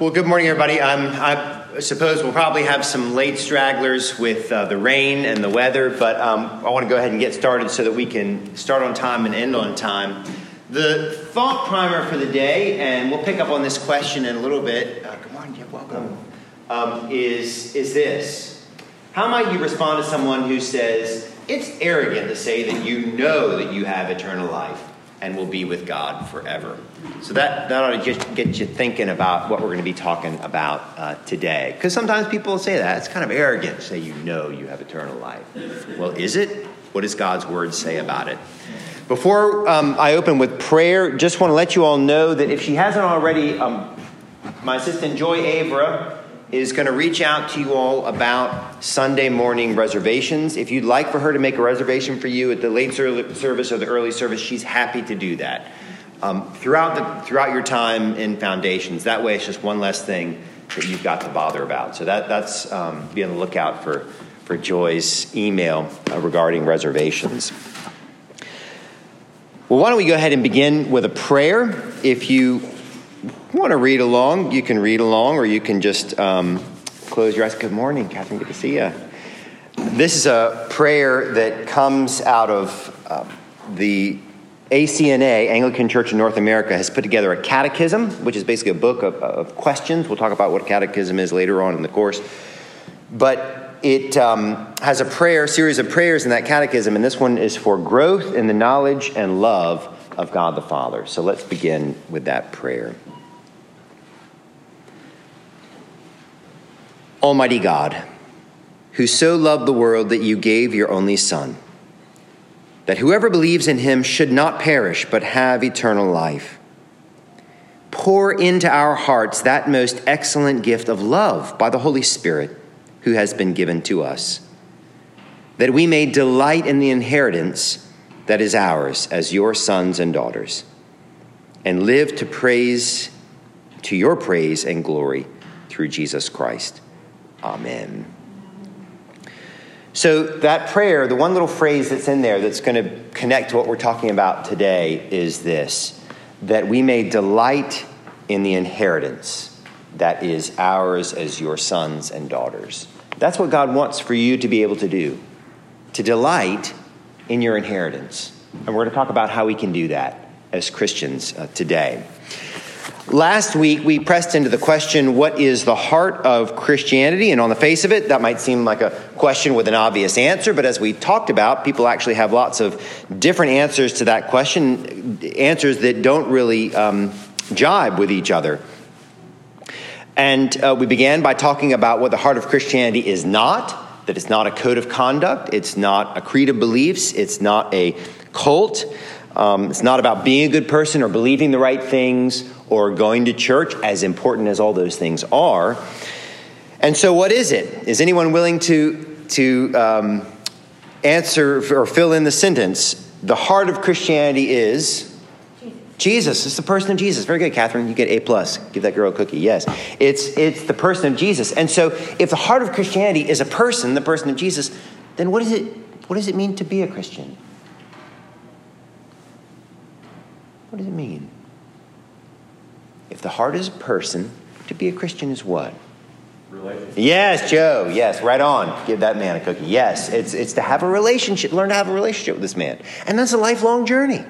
Well, good morning, everybody. Um, I suppose we'll probably have some late stragglers with uh, the rain and the weather, but um, I want to go ahead and get started so that we can start on time and end on time. The thought primer for the day, and we'll pick up on this question in a little bit. Uh, good morning. Welcome. Um, is is this? How might you respond to someone who says it's arrogant to say that you know that you have eternal life? And will be with God forever. So that, that ought to just get you thinking about what we're going to be talking about uh, today. Because sometimes people say that. It's kind of arrogant to say you know you have eternal life. Well, is it? What does God's word say about it? Before um, I open with prayer, just want to let you all know that if she hasn't already, um, my assistant Joy Avra is going to reach out to you all about Sunday morning reservations. If you'd like for her to make a reservation for you at the late service or the early service, she's happy to do that. Um, throughout, the, throughout your time in foundations, that way it's just one less thing that you've got to bother about. So that, that's um, be on the lookout for, for Joy's email uh, regarding reservations. Well, why don't we go ahead and begin with a prayer? If you want to read along, you can read along, or you can just um, close your eyes. Good morning, Catherine. Good to see you. This is a prayer that comes out of uh, the ACNA, Anglican Church in North America, has put together a catechism, which is basically a book of, of questions. We'll talk about what a catechism is later on in the course. But it um, has a prayer, series of prayers in that catechism, and this one is for growth in the knowledge and love of God the Father. So let's begin with that prayer. Almighty God, who so loved the world that you gave your only Son, that whoever believes in him should not perish but have eternal life. Pour into our hearts that most excellent gift of love by the Holy Spirit who has been given to us, that we may delight in the inheritance that is ours as your sons and daughters, and live to praise, to your praise and glory through Jesus Christ. Amen. So, that prayer, the one little phrase that's in there that's going to connect to what we're talking about today is this that we may delight in the inheritance that is ours as your sons and daughters. That's what God wants for you to be able to do, to delight in your inheritance. And we're going to talk about how we can do that as Christians uh, today. Last week, we pressed into the question, What is the heart of Christianity? And on the face of it, that might seem like a question with an obvious answer, but as we talked about, people actually have lots of different answers to that question, answers that don't really um, jibe with each other. And uh, we began by talking about what the heart of Christianity is not that it's not a code of conduct, it's not a creed of beliefs, it's not a cult. Um, it's not about being a good person or believing the right things or going to church, as important as all those things are. And so, what is it? Is anyone willing to, to um, answer or fill in the sentence? The heart of Christianity is Jesus. It's the person of Jesus. Very good, Catherine. You get A plus. Give that girl a cookie. Yes, it's it's the person of Jesus. And so, if the heart of Christianity is a person, the person of Jesus, then what is it? What does it mean to be a Christian? What does it mean? If the heart is a person, to be a Christian is what? Yes, Joe. Yes, right on. Give that man a cookie. Yes, it's, it's to have a relationship, learn to have a relationship with this man. And that's a lifelong journey.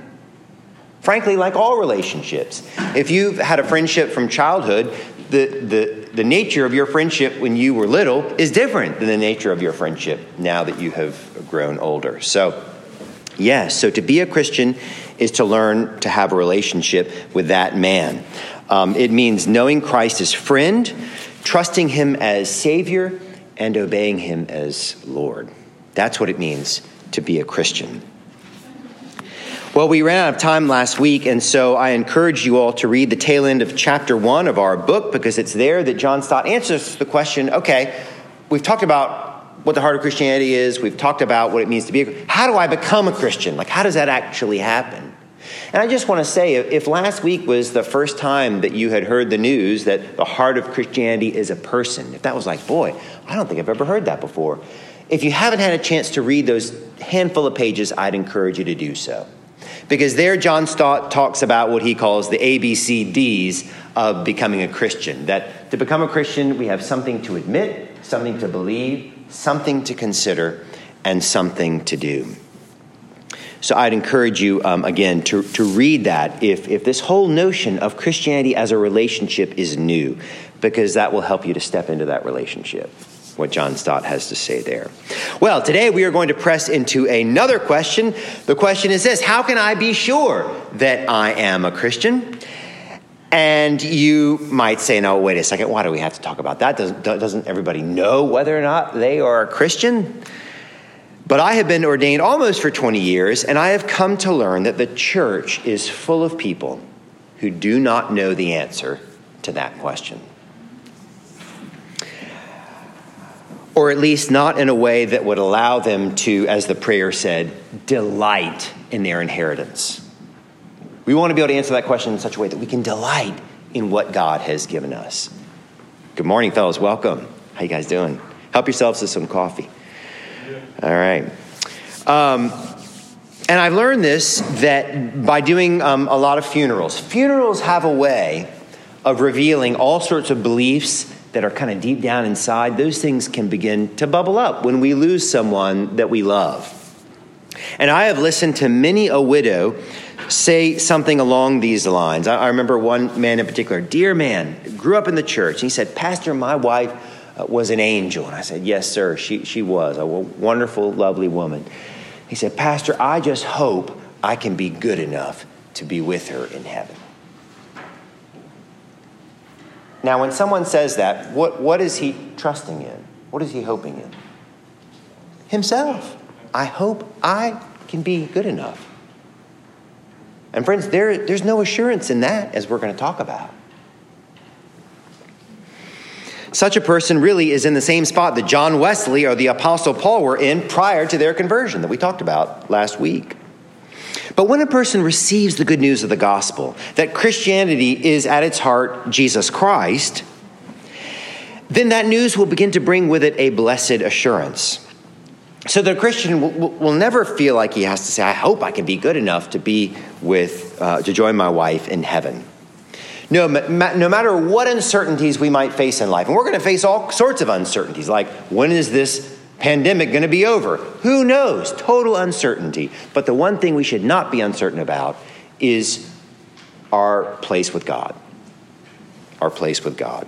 Frankly, like all relationships. If you've had a friendship from childhood, the, the, the nature of your friendship when you were little is different than the nature of your friendship now that you have grown older. So, yes, so to be a Christian is to learn to have a relationship with that man. Um, it means knowing Christ as friend, trusting him as Savior, and obeying him as Lord. That's what it means to be a Christian. Well, we ran out of time last week, and so I encourage you all to read the tail end of chapter one of our book because it's there that John Stott answers the question okay, we've talked about what the heart of Christianity is, we've talked about what it means to be a How do I become a Christian? Like, how does that actually happen? And I just want to say if last week was the first time that you had heard the news that the heart of Christianity is a person, if that was like, boy, I don't think I've ever heard that before. If you haven't had a chance to read those handful of pages, I'd encourage you to do so. because there John Stott talks about what he calls the ABCDs of becoming a Christian. That to become a Christian, we have something to admit, something to believe, something to consider, and something to do. So I'd encourage you, um, again, to, to read that if, if this whole notion of Christianity as a relationship is new, because that will help you to step into that relationship. What John Stott has to say there. Well, today we are going to press into another question. The question is this How can I be sure that I am a Christian? And you might say, no, wait a second, why do we have to talk about that? Doesn't, doesn't everybody know whether or not they are a Christian? But I have been ordained almost for 20 years, and I have come to learn that the church is full of people who do not know the answer to that question. Or at least not in a way that would allow them to, as the prayer said, delight in their inheritance. We want to be able to answer that question in such a way that we can delight in what God has given us. Good morning, fellows. Welcome. How you guys doing? Help yourselves to some coffee. All right. Um, and I've learned this that by doing um, a lot of funerals, funerals have a way of revealing all sorts of beliefs that are kind of deep down inside. Those things can begin to bubble up when we lose someone that we love. And I have listened to many a widow say something along these lines. I, I remember one man in particular, dear man, grew up in the church. And he said, Pastor, my wife Uh, was an angel. And I said, Yes, sir, she, she was a wonderful, lovely woman. He said, Pastor, I just hope I can be good enough to be with her in heaven. Now, when someone says that, what, what is he trusting in? What is he hoping in? Himself. I hope I can be good enough. And friends, there, there's no assurance in that, as we're going to talk about. Such a person really is in the same spot that John Wesley or the Apostle Paul were in prior to their conversion that we talked about last week. But when a person receives the good news of the gospel, that Christianity is at its heart Jesus Christ, then that news will begin to bring with it a blessed assurance. So the Christian will, will, never feel like he has to say, I hope I can be good enough to be with, uh, to join my wife in heaven. No, no matter what uncertainties we might face in life, and we're going to face all sorts of uncertainties, like when is this pandemic going to be over? Who knows? Total uncertainty. But the one thing we should not be uncertain about is our place with God. Our place with God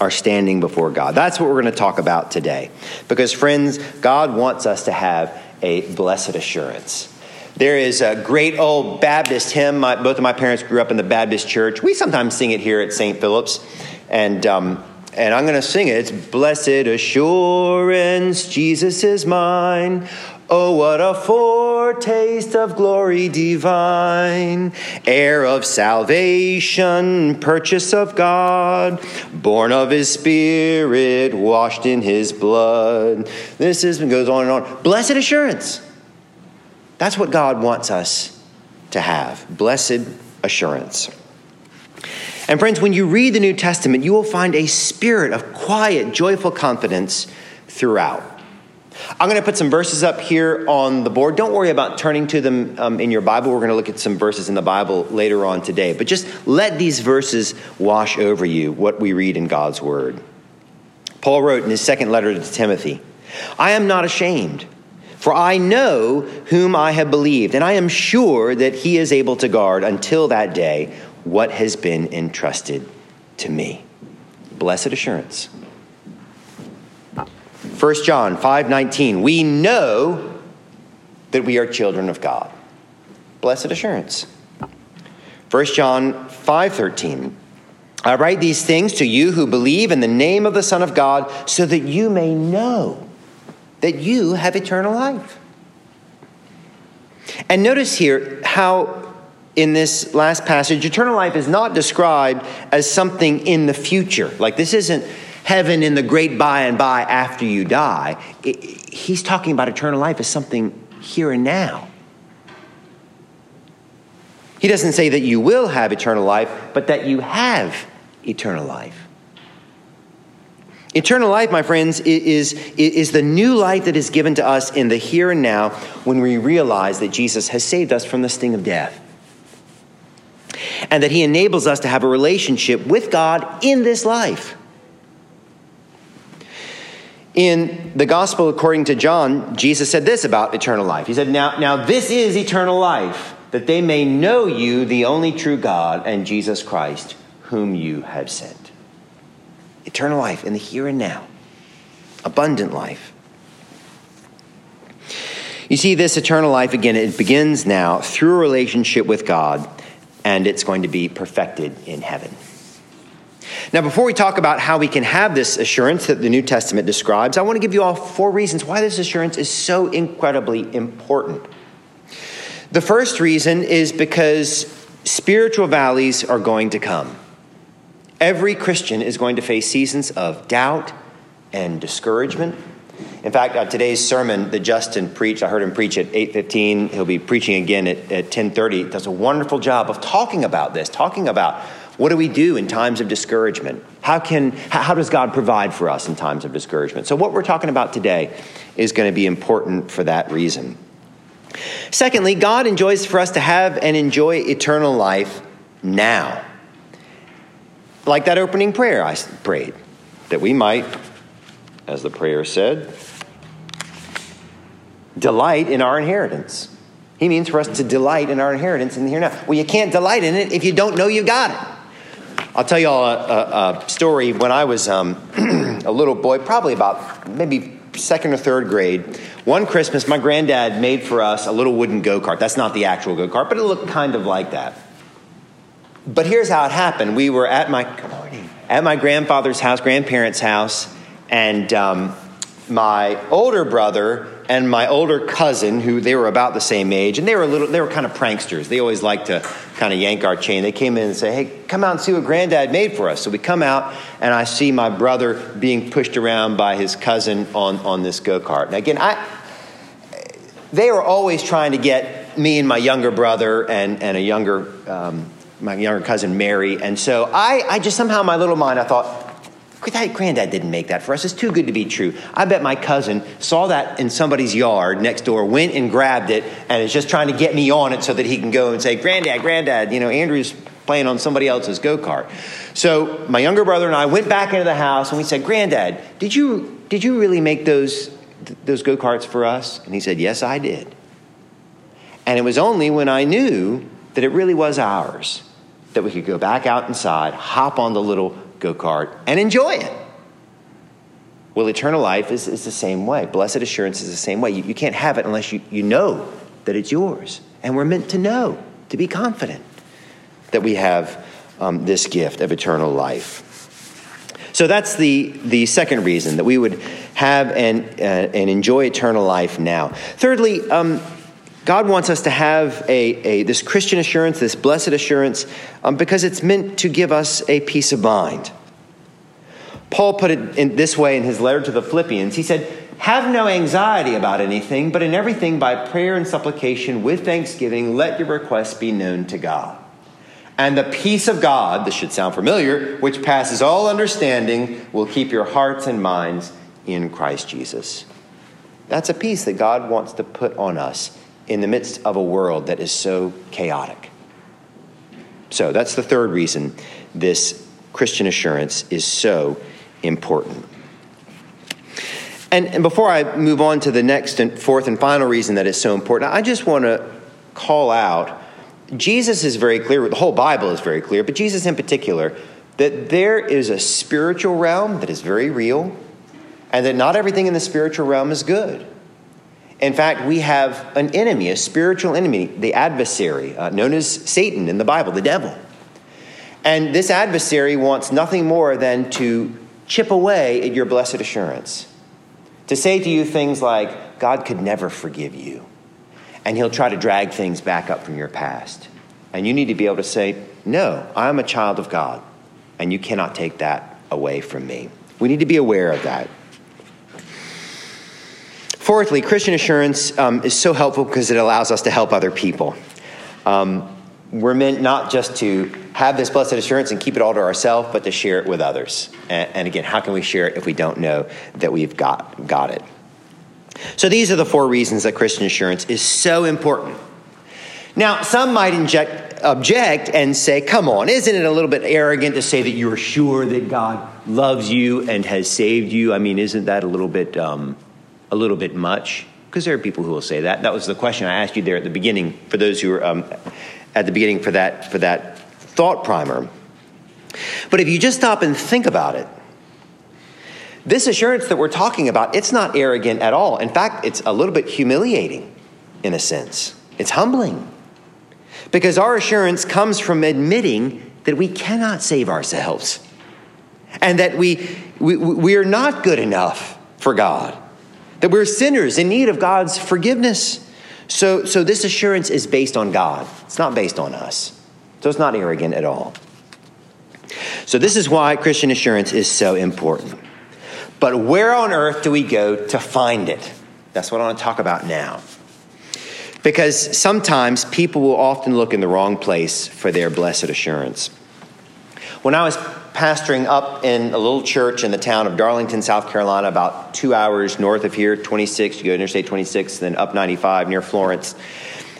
Our standing before God. That's what we're going to talk about today. Because, friends, God wants us to have a blessed assurance. There is a great old Baptist hymn. My, both of my parents grew up in the Baptist church. We sometimes sing it here at St. Philip's. And, um, and I'm going to sing it. It's Blessed Assurance, Jesus is mine. Oh, what a foretaste of glory divine, heir of salvation, purchase of God, born of his spirit, washed in his blood. This is, goes on and on. Blessed assurance. That's what God wants us to have. Blessed assurance. And friends, when you read the New Testament, you will find a spirit of quiet, joyful confidence throughout. I'm going to put some verses up here on the board. Don't worry about turning to them um, in your Bible. We're going to look at some verses in the Bible later on today. But just let these verses wash over you what we read in God's Word. Paul wrote in his second letter to Timothy I am not ashamed, for I know whom I have believed, and I am sure that he is able to guard until that day what has been entrusted to me. Blessed assurance. 1 John 5:19 We know that we are children of God. Blessed assurance. 1 John 5:13 I write these things to you who believe in the name of the Son of God so that you may know that you have eternal life. And notice here how in this last passage eternal life is not described as something in the future. Like this isn't heaven in the great by and by after you die. he's talking about eternal life as something here and now. He doesn't say that you will have eternal life, but that you have eternal life. Eternal life, my friends, is, is the new life that is given to us in the here and now when we realize that Jesus has saved us from the sting of death. And that he enables us to have a relationship with God in this life. In the Gospel according to John, Jesus said this about eternal life. He said, Now, now this is eternal life, that they may know you, the only true God, and Jesus Christ, whom you have sent eternal life in the here and now, abundant life. You see, this eternal life, again, it begins now through a relationship with God, and it's going to be perfected in heaven. Now, before we talk about how we can have this assurance that the New Testament describes, I want to give you all four reasons why this assurance is so incredibly important. The first reason is because spiritual valleys are going to come. Every Christian is going to face seasons of doubt and discouragement. In fact, uh, today's sermon that Justin preached, I heard him preach at 8.15. He'll be preaching again at, at 10.30. Does a wonderful job of talking about this, talking about what do we do in times of discouragement? How, can, how does God provide for us in times of discouragement? So, what we're talking about today is going to be important for that reason. Secondly, God enjoys for us to have and enjoy eternal life now. Like that opening prayer I prayed, that we might, as the prayer said, delight in our inheritance. He means for us to delight in our inheritance in the here now. Well, you can't delight in it if you don't know you've got it. I'll tell you all a, a, a story. When I was um, a little boy, probably about maybe second or third grade, one Christmas, my granddad made for us a little wooden go kart. That's not the actual go kart, but it looked kind of like that. But here's how it happened. We were at my at my grandfather's house, grandparents' house, and um, my older brother and my older cousin, who they were about the same age, and they were a little, they were kind of pranksters. They always like to kind of yank our chain. They came in and say, "Hey, come out and see what Granddad made for us." So we come out, and I see my brother being pushed around by his cousin on on this go kart. And again, I they were always trying to get me and my younger brother and and a younger um, my younger cousin Mary. And so I, I just somehow in my little mind, I thought, that Granddad didn't make that for us. It's too good to be true. I bet my cousin saw that in somebody's yard next door, went and grabbed it, and is just trying to get me on it so that he can go and say, Granddad, Granddad, you know, Andrew's playing on somebody else's go kart. So my younger brother and I went back into the house and we said, Granddad, did you, did you really make those, those go karts for us? And he said, Yes, I did. And it was only when I knew that it really was ours that we could go back out inside, hop on the little go kart, and enjoy it. Well, eternal life is, is the same way. Blessed assurance is the same way. You, you can't have it unless you, you know that it's yours. And we're meant to know, to be confident that we have um, this gift of eternal life. So that's the, the second reason that we would have and, uh, and enjoy eternal life now. Thirdly, um, God wants us to have a, a, this Christian assurance, this blessed assurance, um, because it's meant to give us a peace of mind. Paul put it in this way in his letter to the Philippians. He said, Have no anxiety about anything, but in everything by prayer and supplication with thanksgiving, let your requests be known to God. And the peace of God, this should sound familiar, which passes all understanding, will keep your hearts and minds in Christ Jesus. That's a peace that God wants to put on us in the midst of a world that is so chaotic. So that's the third reason this Christian assurance is so important. And, and before I move on to the next and fourth and final reason that is so important, I just want to call out Jesus is very clear, the whole Bible is very clear, but Jesus in particular, that there is a spiritual realm that is very real, and that not everything in the spiritual realm is good. In fact, we have an enemy, a spiritual enemy, the adversary, uh, known as Satan in the Bible, the devil. And this adversary wants nothing more than to chip away at your blessed assurance, to say to you things like, God could never forgive you. And he'll try to drag things back up from your past. And you need to be able to say, No, I'm a child of God, and you cannot take that away from me. We need to be aware of that. Fourthly, Christian assurance um, is so helpful because it allows us to help other people. Um, we're meant not just to have this blessed assurance and keep it all to ourselves, but to share it with others. And, and, again, how can we share it if we don't know that we've got, got it? So these are the four reasons that Christian assurance is so important. Now, some might inject, object and say, come on, isn't it a little bit arrogant to say that you're sure that God loves you and has saved you? I mean, isn't that a little bit, um, a little bit much? Because there are people who will say that. That was the question I asked you there at the beginning for those who were um, at the beginning for that, for that thought primer. But if you just stop and think about it, this assurance that we're talking about, it's not arrogant at all. In fact, it's a little bit humiliating in a sense. It's humbling. Because our assurance comes from admitting that we cannot save ourselves and that we, we, we are not good enough for God, that we're sinners in need of God's forgiveness. So, so this assurance is based on God, it's not based on us. So it's not arrogant at all. So, this is why Christian assurance is so important. But where on earth do we go to find it? That's what I want to talk about now. Because sometimes people will often look in the wrong place for their blessed assurance. When I was pastoring up in a little church in the town of Darlington, South Carolina, about two hours north of here, 26, you go Interstate 26, then up 95 near Florence.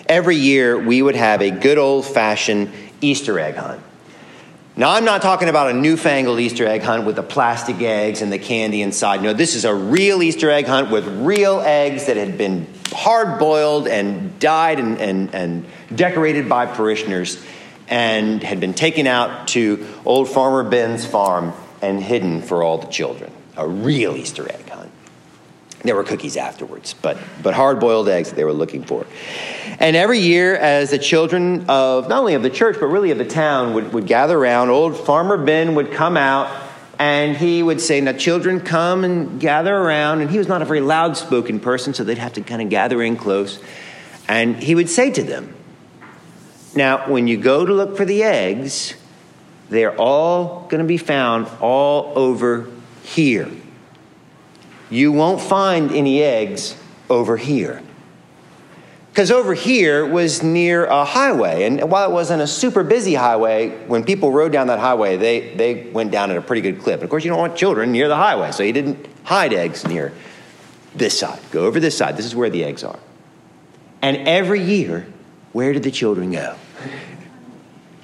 Every year we would have a good old fashioned Easter egg hunt. Now, I'm not talking about a newfangled Easter egg hunt with the plastic eggs and the candy inside. No, this is a real Easter egg hunt with real eggs that had been hard boiled and dyed and, and, and decorated by parishioners and had been taken out to old Farmer Ben's farm and hidden for all the children. A real Easter egg hunt. There were cookies afterwards, but, but hard boiled eggs that they were looking for. And every year, as the children of not only of the church, but really of the town would, would gather around, old Farmer Ben would come out and he would say, Now, children, come and gather around. And he was not a very loud spoken person, so they'd have to kind of gather in close. And he would say to them, Now, when you go to look for the eggs, they're all going to be found all over here you won't find any eggs over here. Because over here was near a highway, and while it wasn't a super busy highway, when people rode down that highway, they, they went down at a pretty good clip. And of course, you don't want children near the highway, so you didn't hide eggs near this side. Go over this side. This is where the eggs are. And every year, where did the children go?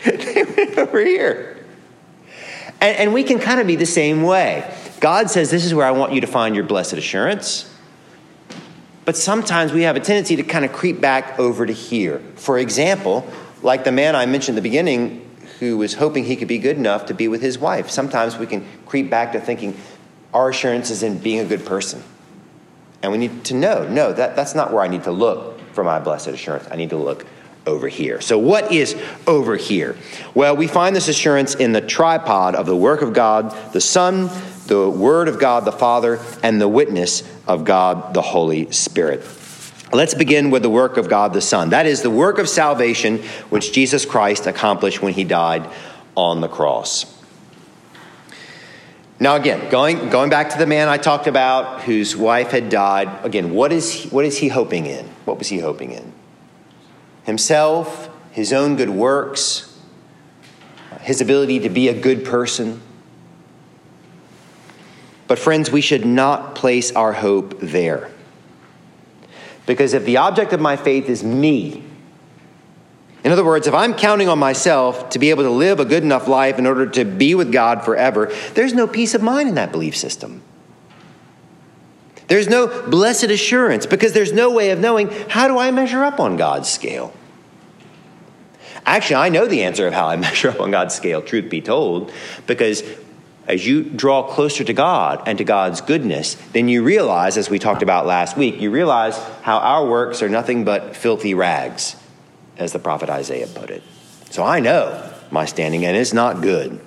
They went over here. And, and we can kind of be the same way. God says, This is where I want you to find your blessed assurance. But sometimes we have a tendency to kind of creep back over to here. For example, like the man I mentioned at the beginning who was hoping he could be good enough to be with his wife. Sometimes we can creep back to thinking our assurance is in being a good person. And we need to know no, that, that's not where I need to look for my blessed assurance. I need to look over here. So, what is over here? Well, we find this assurance in the tripod of the work of God, the Son, the Word of God the Father, and the witness of God the Holy Spirit. Let's begin with the work of God the Son. That is the work of salvation which Jesus Christ accomplished when he died on the cross. Now, again, going, going back to the man I talked about whose wife had died, again, what is, what is he hoping in? What was he hoping in? Himself, his own good works, his ability to be a good person. But, friends, we should not place our hope there. Because if the object of my faith is me, in other words, if I'm counting on myself to be able to live a good enough life in order to be with God forever, there's no peace of mind in that belief system. There's no blessed assurance because there's no way of knowing how do I measure up on God's scale. Actually, I know the answer of how I measure up on God's scale, truth be told, because as you draw closer to God and to God's goodness, then you realize, as we talked about last week, you realize how our works are nothing but filthy rags, as the prophet Isaiah put it. So I know my standing, and it's not good.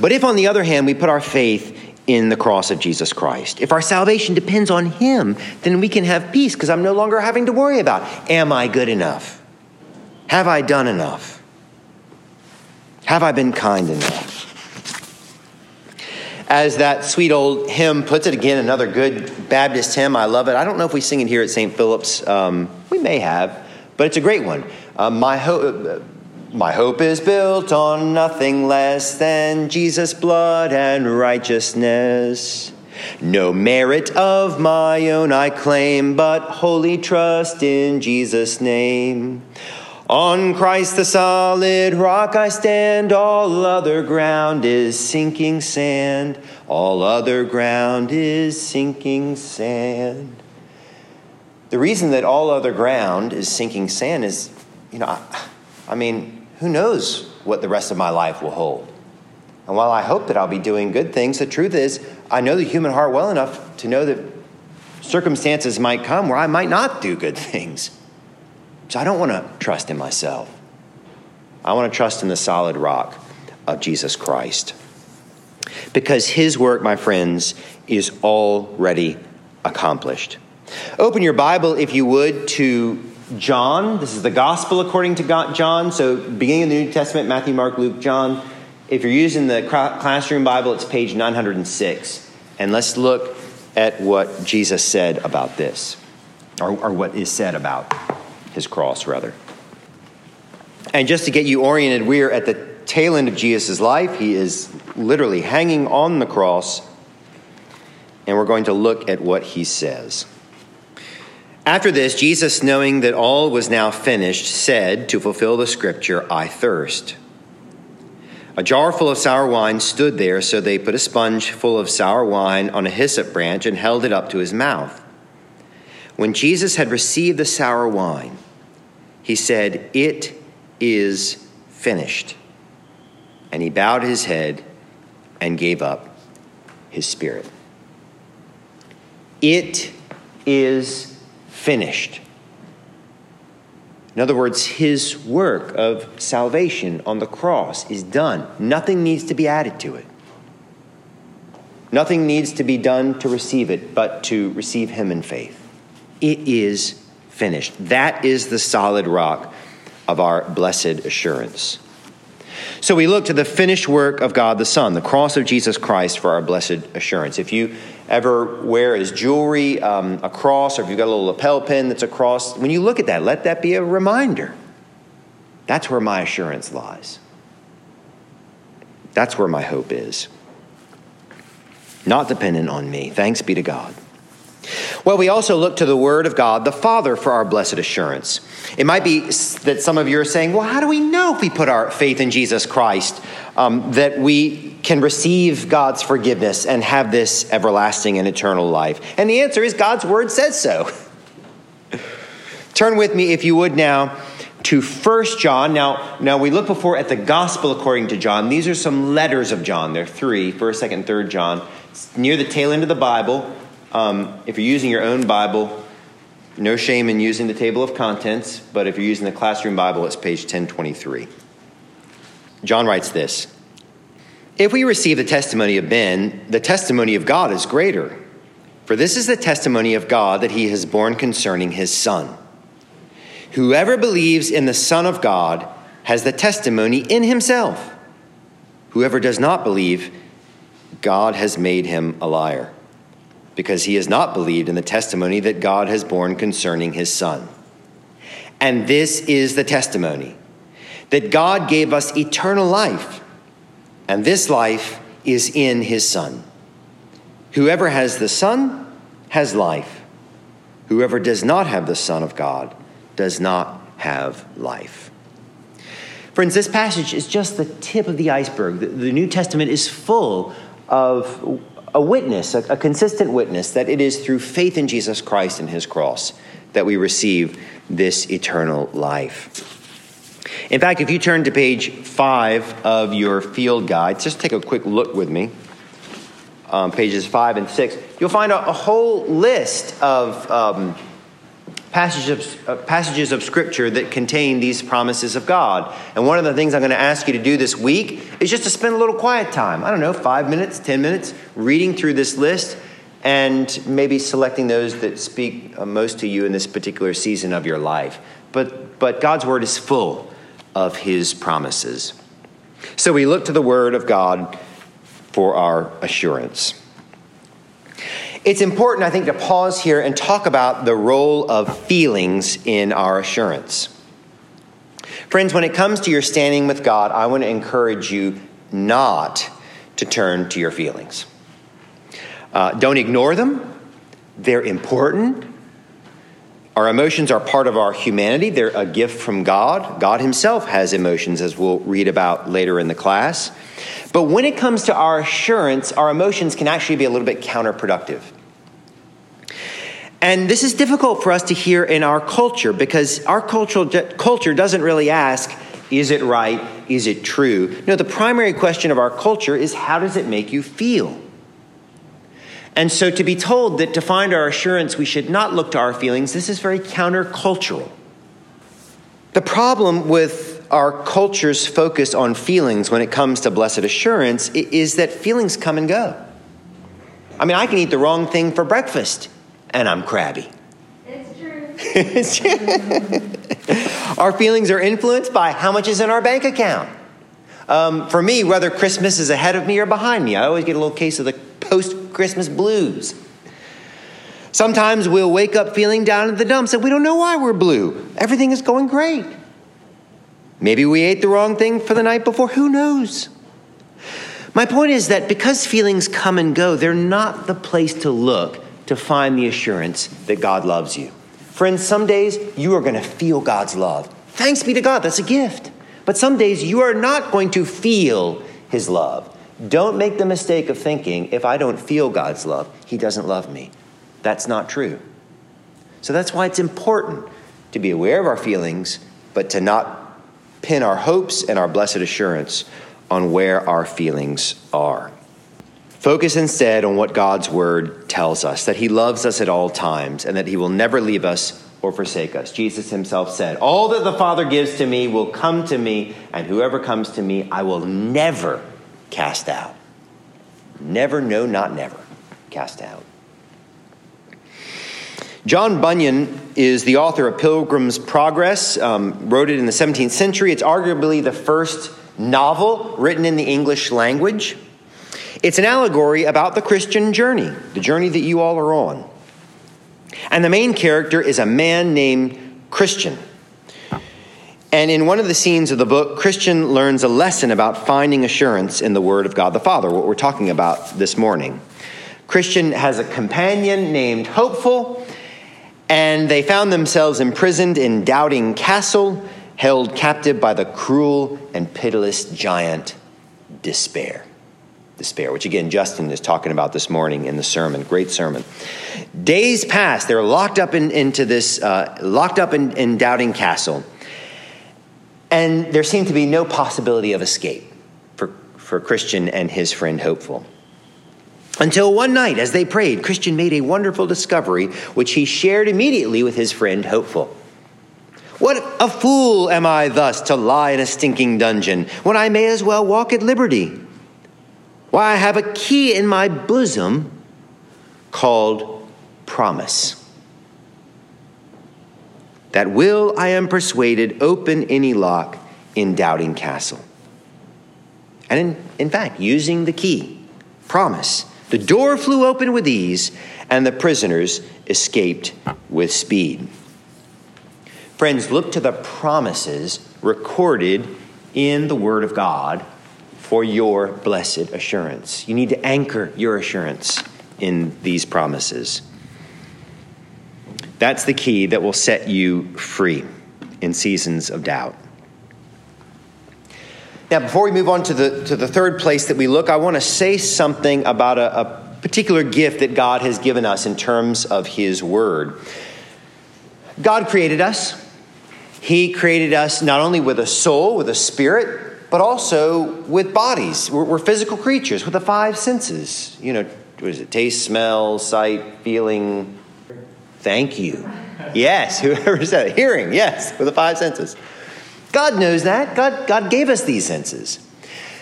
But if, on the other hand, we put our faith in the cross of Jesus Christ, if our salvation depends on Him, then we can have peace because I'm no longer having to worry about, am I good enough? Have I done enough? Have I been kind enough? As that sweet old hymn puts it again, another good Baptist hymn. I love it. I don't know if we sing it here at St. Philip's. Um, we may have, but it's a great one. Uh, my, ho- my hope is built on nothing less than Jesus' blood and righteousness. No merit of my own I claim, but wholly trust in Jesus' name. On Christ the solid rock I stand, all other ground is sinking sand. All other ground is sinking sand. The reason that all other ground is sinking sand is, you know, I, I mean, who knows what the rest of my life will hold? And while I hope that I'll be doing good things, the truth is, I know the human heart well enough to know that circumstances might come where I might not do good things. So I don't want to trust in myself. I want to trust in the solid rock of Jesus Christ. Because his work, my friends, is already accomplished. Open your Bible, if you would, to John. This is the gospel according to John. So, beginning of the New Testament Matthew, Mark, Luke, John. If you're using the classroom Bible, it's page 906. And let's look at what Jesus said about this, or, or what is said about his cross, rather. And just to get you oriented, we're at the tail end of Jesus' life. He is literally hanging on the cross, and we're going to look at what he says. After this, Jesus, knowing that all was now finished, said, to fulfill the scripture, I thirst. A jar full of sour wine stood there, so they put a sponge full of sour wine on a hyssop branch and held it up to his mouth. When Jesus had received the sour wine, he said, It is finished. And he bowed his head and gave up his spirit. It is finished. In other words, his work of salvation on the cross is done. Nothing needs to be added to it. Nothing needs to be done to receive it, but to receive him in faith. It is finished. That is the solid rock of our blessed assurance. So we look to the finished work of God the Son, the cross of Jesus Christ for our blessed assurance. If you ever wear as jewelry um, a cross, or if you've got a little lapel pin that's a cross, when you look at that, let that be a reminder. That's where my assurance lies. That's where my hope is. Not dependent on me. Thanks be to God. Well, we also look to the Word of God, the Father, for our blessed assurance. It might be that some of you are saying, well, how do we know if we put our faith in Jesus Christ um, that we can receive God's forgiveness and have this everlasting and eternal life? And the answer is God's Word says so. Turn with me, if you would, now to First John. Now, now we look before at the Gospel according to John. These are some letters of John. There are three, 1st, 2nd, 3rd John. It's near the tail end of the Bible. Um, if you're using your own Bible, no shame in using the table of contents, but if you're using the classroom Bible, it's page 1023. John writes this If we receive the testimony of men, the testimony of God is greater. For this is the testimony of God that he has borne concerning his Son. Whoever believes in the Son of God has the testimony in himself. Whoever does not believe, God has made him a liar because he has not believed in the testimony that God has borne concerning his Son. And this is the testimony that God gave us eternal life, and this life is in his Son. Whoever has the Son has life. Whoever does not have the Son of God does not have life. Friends, this passage is just the tip of the iceberg. The, New Testament is full of a witness, a, a consistent witness, that it is through faith in Jesus Christ and his cross that we receive this eternal life. In fact, if you turn to page five of your field guide, just take a quick look with me, um, pages five and six, you'll find a, a whole list of um, passages of, uh, passages of Scripture that contain these promises of God. And one of the things I'm going to ask you to do this week is just to spend a little quiet time. I don't know, five minutes, 10 minutes, reading through this list and maybe selecting those that speak uh, most to you in this particular season of your life. But, but God's Word is full of His promises. So we look to the Word of God for our assurance. It's important, I think, to pause here and talk about the role of feelings in our assurance. Friends, when it comes to your standing with God, I want to encourage you not to turn to your feelings. Uh, don't ignore them, they're important. Our emotions are part of our humanity. They're a gift from God. God Himself has emotions, as we'll read about later in the class. But when it comes to our assurance, our emotions can actually be a little bit counterproductive. And this is difficult for us to hear in our culture because our cultural, culture doesn't really ask, is it right? Is it true? No, the primary question of our culture is how does it make you feel? And so to be told that to find our assurance we should not look to our feelings, this is very countercultural. The problem with our culture's focus on feelings when it comes to blessed assurance is that feelings come and go. I mean, I can eat the wrong thing for breakfast and I'm crabby. It's true. our feelings are influenced by how much is in our bank account. Um, for me, whether Christmas is ahead of me or behind me, I always get a little case of the post Christmas blues. Sometimes we'll wake up feeling down in the dumps and we don't know why we're blue. Everything is going great. Maybe we ate the wrong thing for the night before. Who knows? My point is that because feelings come and go, they're not the place to look to find the assurance that God loves you. Friends, some days you are going to feel God's love. Thanks be to God, that's a gift. But some days you are not going to feel His love. Don't make the mistake of thinking, if I don't feel God's love, He doesn't love me. That's not true. So that's why it's important to be aware of our feelings, but to not pin our hopes and our blessed assurance on where our feelings are. Focus instead on what God's word tells us that he loves us at all times and that he will never leave us or forsake us. Jesus himself said, All that the Father gives to me will come to me, and whoever comes to me, I will never cast out. Never, no, not never cast out. John Bunyan is the author of Pilgrim's Progress, um, wrote it in the 17th century. It's arguably the first novel written in the English language. It's an allegory about the Christian journey, the journey that you all are on. And the main character is a man named Christian. And in one of the scenes of the book, Christian learns a lesson about finding assurance in the Word of God the Father, what we're talking about this morning. Christian has a companion named Hopeful, and they found themselves imprisoned in Doubting Castle, held captive by the cruel and pitiless giant Despair despair, which again, Justin is talking about this morning in the sermon. Great sermon. Days pass. They're locked up in, into this, uh, locked up in, in Doubting Castle. And there seemed to be no possibility of escape for, for Christian and his friend Hopeful. Until one night, as they prayed, Christian made a wonderful discovery, which he shared immediately with his friend Hopeful. What a fool am I thus to lie in a stinking dungeon when I may as well walk at liberty? Why, I have a key in my bosom called promise. That will, I am persuaded, open any lock in Doubting Castle. And in, in fact, using the key, promise, the door flew open with ease, and the prisoners escaped with speed. Friends, look to the promises recorded in the Word of God for your blessed assurance. You need to anchor your assurance in these promises. That's the key that will set you free in seasons of doubt. Now, before we move on to the, to the third place that we look, I want to say something about a, a particular gift that God has given us in terms of His Word. God created us. He created us not only with a soul, with a spirit, but also with bodies. We're, we're, physical creatures with the five senses. You know, what is it? Taste, smell, sight, feeling. Thank you. Yes, whoever said it. Hearing, yes, with the five senses. God knows that. God, God gave us these senses.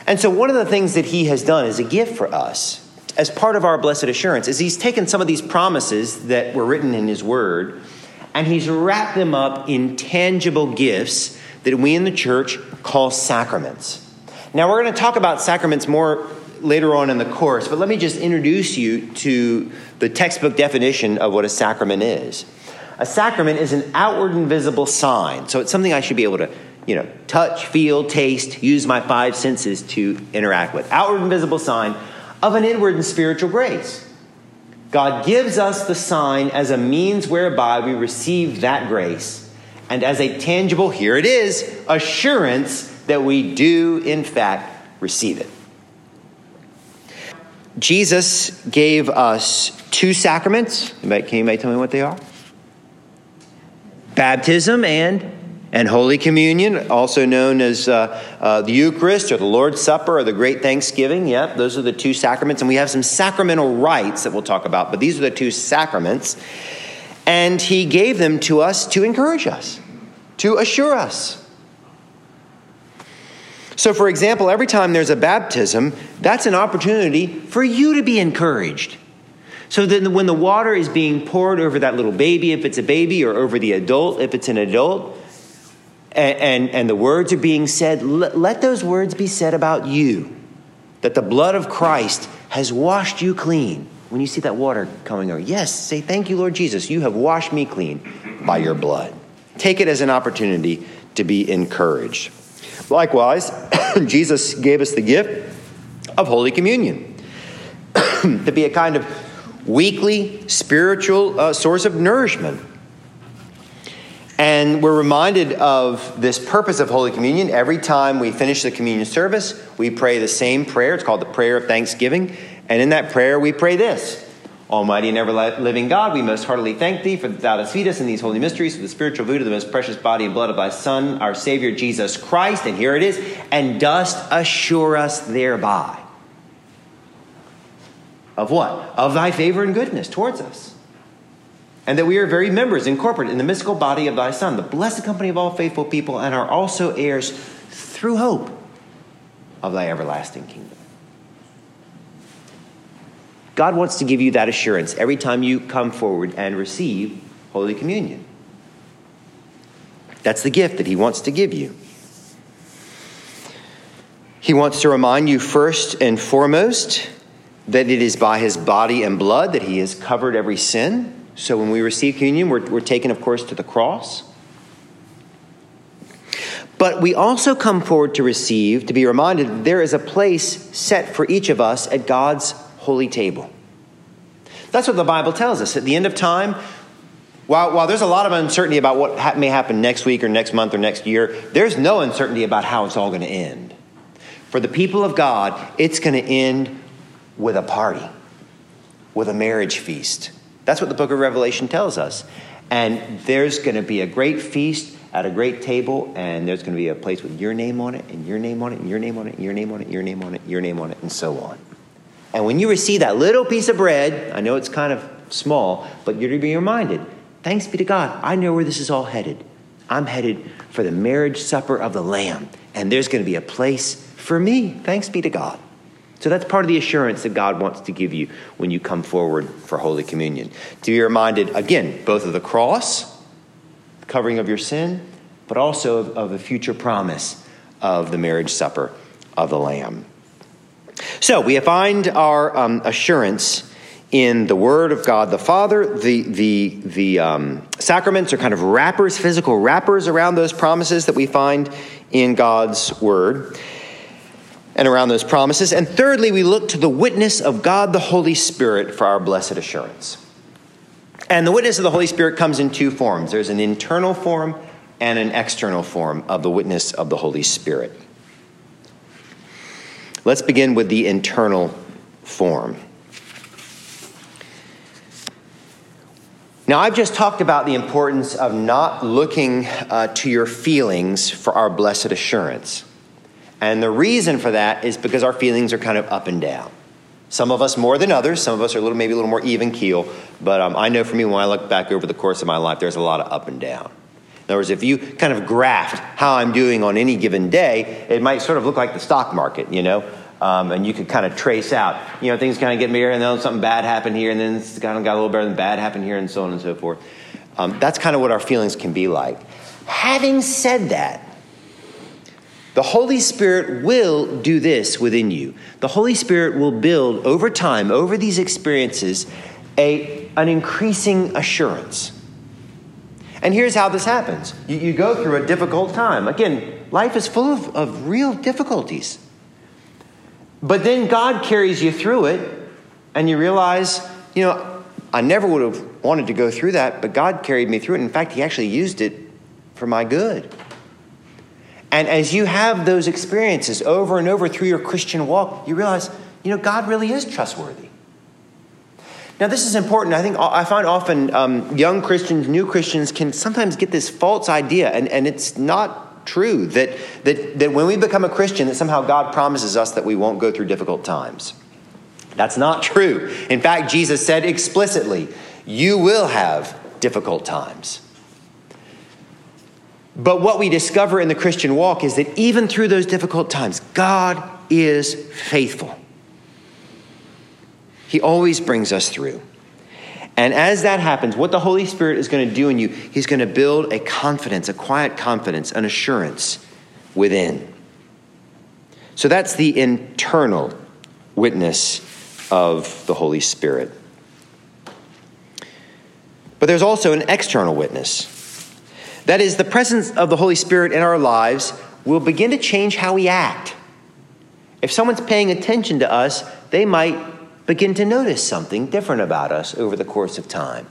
And so, one of the things that He has done as a gift for us, as part of our blessed assurance, is He's taken some of these promises that were written in His Word and He's wrapped them up in tangible gifts that we in the church call sacraments. Now, we're going to talk about sacraments more later on in the course, but let me just introduce you to the textbook definition of what a sacrament is. A sacrament is an outward and visible sign. So it's something I should be able to, you know, touch, feel, taste, use my five senses to interact with. Outward and visible sign of an inward and spiritual grace. God gives us the sign as a means whereby we receive that grace and as a tangible, here it is, assurance that we do in fact receive it. Jesus gave us two sacraments. Can anybody tell me what they are? Baptism and and Holy Communion, also known as uh, uh, the Eucharist or the Lord's Supper or the Great Thanksgiving. Yep, those are the two sacraments. And we have some sacramental rites that we'll talk about, but these are the two sacraments. And He gave them to us to encourage us, to assure us. So, for example, every time there's a baptism, that's an opportunity for you to be encouraged. So that when the water is being poured over that little baby, if it's a baby, or over the adult, if it's an adult, and, and, and the words are being said, let those words be said about you. That the blood of Christ has washed you clean. When you see that water coming over, yes, say, Thank you, Lord Jesus. You have washed me clean by your blood. Take it as an opportunity to be encouraged. Likewise, Jesus gave us the gift of Holy Communion to be a kind of weekly spiritual uh, source of nourishment. And we're reminded of this purpose of Holy Communion every time we finish the communion service. We pray the same prayer. It's called the prayer of thanksgiving. And in that prayer, we pray this Almighty and ever living God, we most heartily thank thee for that thou dost feed us in these holy mysteries for the spiritual food of the most precious body and blood of thy Son, our Savior Jesus Christ. And here it is, and dost assure us thereby. Of what? Of thy favor and goodness towards us. And that we are very members incorporated in the mystical body of thy Son, the blessed company of all faithful people, and are also heirs through hope of thy everlasting kingdom. God wants to give you that assurance every time you come forward and receive Holy Communion. That's the gift that He wants to give you. He wants to remind you first and foremost that it is by His body and blood that He has covered every sin. So when we receive communion, we're, we're taken, of course, to the cross. But we also come forward to receive, to be reminded there is a place set for each of us at God's holy table. That's what the Bible tells us. At the end of time, while, while there's a lot of uncertainty about what ha- may happen next week or next month or next year, there's no uncertainty about how it's all going to end. For the people of God, it's going to end with a party, with a marriage feast. That's what the book of Revelation tells us. And there's going to be a great feast at a great table, and there's going to be a place with your name on it, and your name on it, and your name on it, and your name on it, your name on it, your name on it, and so on. And when you receive that little piece of bread, I know it's kind of small, but you're to be reminded thanks be to God, I know where this is all headed. I'm headed for the marriage supper of the Lamb, and there's going to be a place for me. Thanks be to God. So that's part of the assurance that God wants to give you when you come forward for Holy Communion. To be reminded, again, both of the cross, the covering of your sin, but also of, of the future promise of the marriage supper of the Lamb. So we find our um, assurance in the Word of God the Father. The, the, the um, sacraments are kind of wrappers, physical wrappers around those promises that we find in God's Word and around those promises. And thirdly, we look to the witness of God the Holy Spirit for our blessed assurance. And the witness of the Holy Spirit comes in two forms there's an internal form and an external form of the witness of the Holy Spirit. Let's begin with the internal form. Now, I've just talked about the importance of not looking uh, to your feelings for our blessed assurance. And the reason for that is because our feelings are kind of up and down. Some of us more than others. Some of us are a little, maybe a little more even keel. But um, I know for me, when I look back over the course of my life, there's a lot of up and down. In other words, if you kind of graphed how I'm doing on any given day, it might sort of look like the stock market, you know? Um, and you could kind of trace out, you know, things kind of get better, and then something bad happened here, and then it's kind of got a little better than bad happened here, and so on and so forth. Um, that's kind of what our feelings can be like. Having said that, The Holy Spirit will do this within you. The Holy Spirit will build over time, over these experiences, a, an increasing assurance. And here's how this happens you, you go through a difficult time. Again, life is full of, of real difficulties. But then God carries you through it, and you realize, you know, I never would have wanted to go through that, but God carried me through it. In fact, He actually used it for my good. And as you have those experiences over and over through your Christian walk, you realize, you know, God really is trustworthy. Now, this is important. I think I find often um, young Christians, new Christians can sometimes get this false idea, and, and it's not true that, that, that when we become a Christian, that somehow God promises us that we won't go through difficult times. That's not true. In fact, Jesus said explicitly, You will have difficult times. But what we discover in the Christian walk is that even through those difficult times, God is faithful. He always brings us through. And as that happens, what the Holy Spirit is going to do in you, He's going to build a confidence, a quiet confidence, an assurance within. So that's the internal witness of the Holy Spirit. But there's also an external witness. That is, the presence of the Holy Spirit in our lives will begin to change how we act. If someone's paying attention to us, they might begin to notice something different about us over the course of time.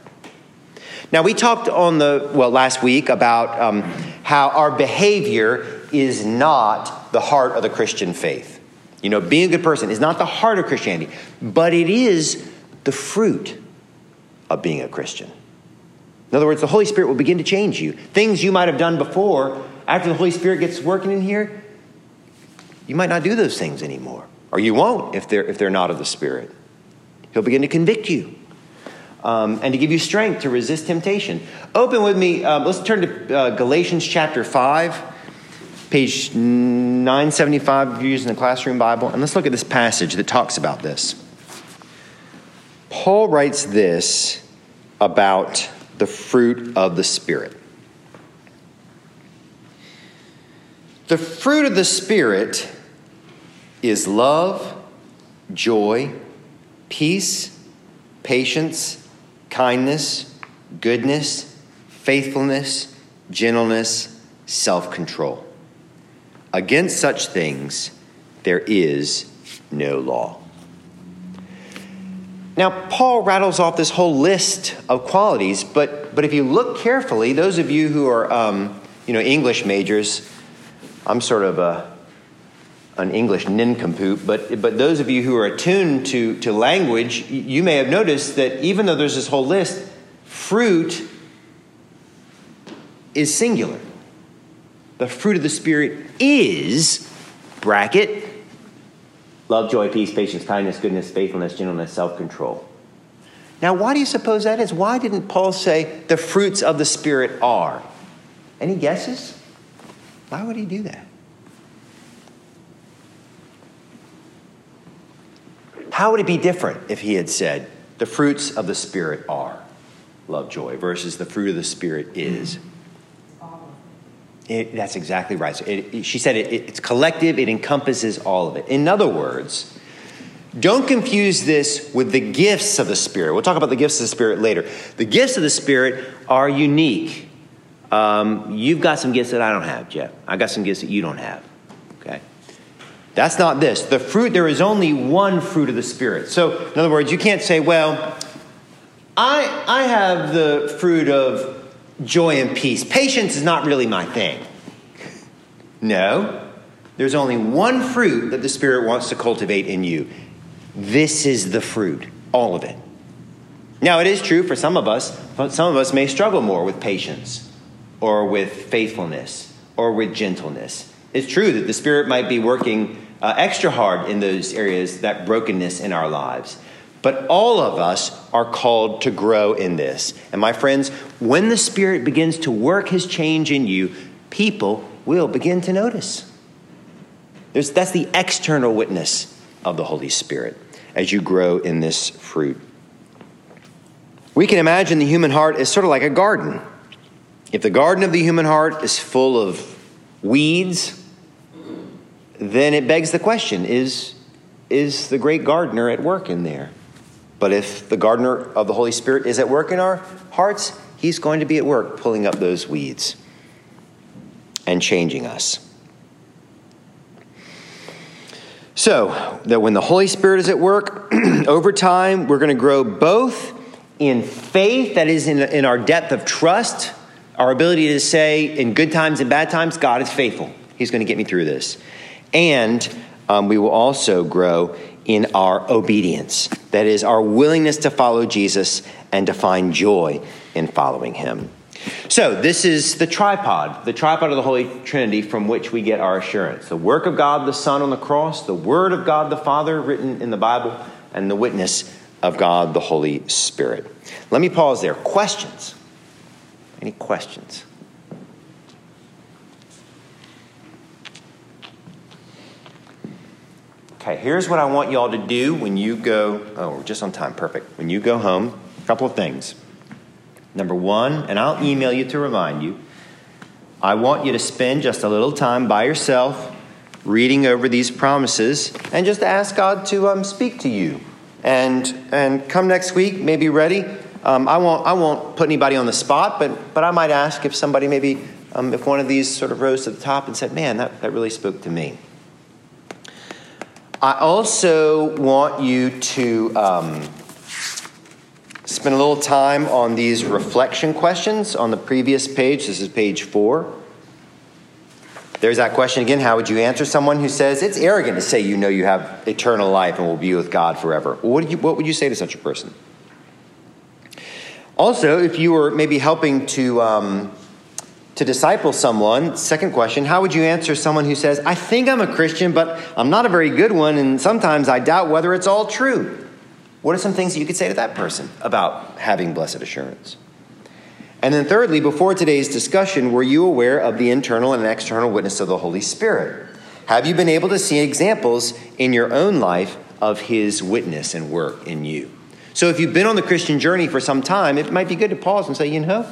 Now, we talked on the, well, last week about um, how our behavior is not the heart of the Christian faith. You know, being a good person is not the heart of Christianity, but it is the fruit of being a Christian. In other words, the Holy Spirit will begin to change you. Things you might have done before, after the Holy Spirit gets working in here, you might not do those things anymore. Or you won't if they're, if they're not of the Spirit. He'll begin to convict you um, and to give you strength to resist temptation. Open with me, um, let's turn to uh, Galatians chapter 5, page 975 if you're using the classroom Bible, and let's look at this passage that talks about this. Paul writes this about the fruit of the Spirit. The fruit of the Spirit is love, joy, peace, patience, kindness, goodness, faithfulness, gentleness, self control. Against such things there is no law. Now, Paul rattles off this whole list of qualities, but, but if you look carefully, those of you who are um, you know, English majors, I'm sort of a, an English nincompoop, but, but those of you who are attuned to, to language, you may have noticed that even though there's this whole list, fruit is singular. The fruit of the Spirit is, bracket, Love, joy, peace, patience, kindness, goodness, faithfulness, gentleness, self control. Now, why do you suppose that is? Why didn't Paul say the fruits of the Spirit are? Any guesses? Why would he do that? How would it be different if he had said the fruits of the Spirit are love, joy, versus the fruit of the Spirit is? It, that's exactly right. So it, it, she said it's collective, it encompasses all of it. In other words, don't confuse this with the gifts of the Spirit. We'll talk about the gifts of the Spirit later. The gifts of the Spirit are unique. Um, you've got some gifts that I don't have, Jeff. I got some gifts that you don't have. That's not this. The fruit, there is only one fruit of the Spirit. So, in other words, you can't say, well, I, I have the fruit of joy and peace. Patience is not really my thing. No, there's only one fruit that the Spirit wants to cultivate in you. This is the fruit, all of it. Now, it is true for some of us, but some of us may struggle more with patience or with faithfulness or with gentleness. It's true that the Spirit might be working uh, extra hard in those areas, that brokenness in our lives. But all of us are called to grow in this. And my friends, when the Spirit begins to work His change in you, people will begin to notice. There's, that's the external witness of the Holy Spirit as you grow in this fruit. We can imagine the human heart is sort of like a garden. If the garden of the human heart is full of weeds, then it begs the question is, is the great gardener at work in there? But if the gardener of the Holy Spirit is at work in our hearts, he's going to be at work pulling up those weeds and changing us. So, that when the Holy Spirit is at work, over time, we're going to grow both in faith, that is, in, in our depth of trust, our ability to say in good times and bad times, God is faithful. He's going to get me through this. And um, we will also grow in our obedience, that is, our willingness to follow Jesus and to find joy in following him. So, this is the tripod, the tripod of the Holy Trinity from which we get our assurance the work of God the Son on the cross, the Word of God the Father written in the Bible, and the witness of God the Holy Spirit. Let me pause there. Questions? Any questions? Okay, here's what I want y'all to do when you go. Oh, we're just on time. Perfect. When you go home, a couple of things. Number one, and I'll email you to remind you, I want you to spend just a little time by yourself reading over these promises and just ask God to um, speak to you. And, and come next week, maybe ready. Um, I, won't, I won't put anybody on the spot, but, but I might ask if somebody maybe, um, if one of these sort of rose to the top and said, man, that, that really spoke to me. I also want you to um, spend a little time on these reflection questions on the previous page. This is page four. There's that question again. How would you answer someone who says it's arrogant to say you know you have eternal life and will be with God forever? What, you, what would you say to such a person? Also, if you were maybe helping to, um, to disciple someone, second question, how would you answer someone who says, I think I'm a Christian, but I'm not a very good one, and sometimes I doubt whether it's all true? What are some things that you could say to that person about having blessed assurance? And then, thirdly, before today's discussion, were you aware of the internal and external witness of the Holy Spirit? Have you been able to see examples in your own life of His witness and work in you? So, if you've been on the Christian journey for some time, it might be good to pause and say, you know,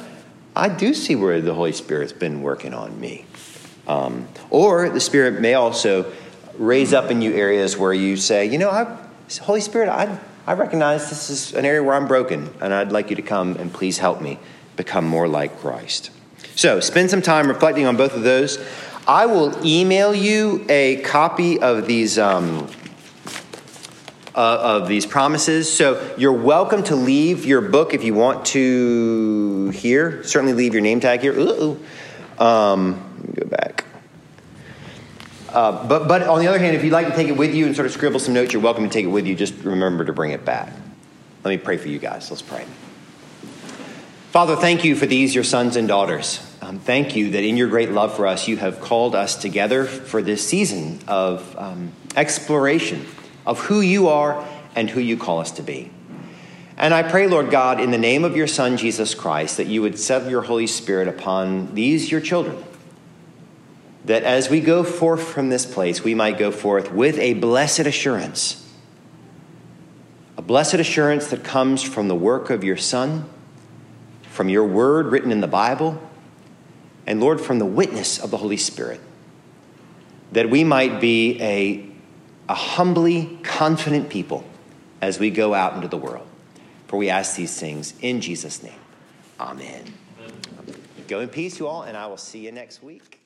I do see where the Holy Spirit's been working on me. Um, or the Spirit may also raise up in you areas where you say, you know, I, Holy Spirit, I I recognize this is an area where I'm broken, and I'd like you to come and please help me become more like Christ. So, spend some time reflecting on both of those. I will email you a copy of these. Um, uh, of these promises. So you're welcome to leave your book if you want to here. Certainly leave your name tag here. Ooh. Um, let me go back. Uh, but, but on the other hand, if you'd like to take it with you and sort of scribble some notes, you're welcome to take it with you. Just remember to bring it back. Let me pray for you guys. Let's pray. Father, thank you for these, your sons and daughters. Um, thank you that in your great love for us, you have called us together for this season of um, exploration of who you are and who you call us to be. And I pray, Lord God, in the name of your Son, Jesus Christ, that you would set your Holy Spirit upon these, your children that as we go forth from this place, we might go forth with a blessed assurance. A blessed assurance that comes from the work of your Son, from your word written in the Bible, and Lord, from the witness of the Holy Spirit. That we might be a, a humbly confident people as we go out into the world. For we ask these things in Jesus' name. Amen. Amen. Go in peace, you all, and I will see you next week.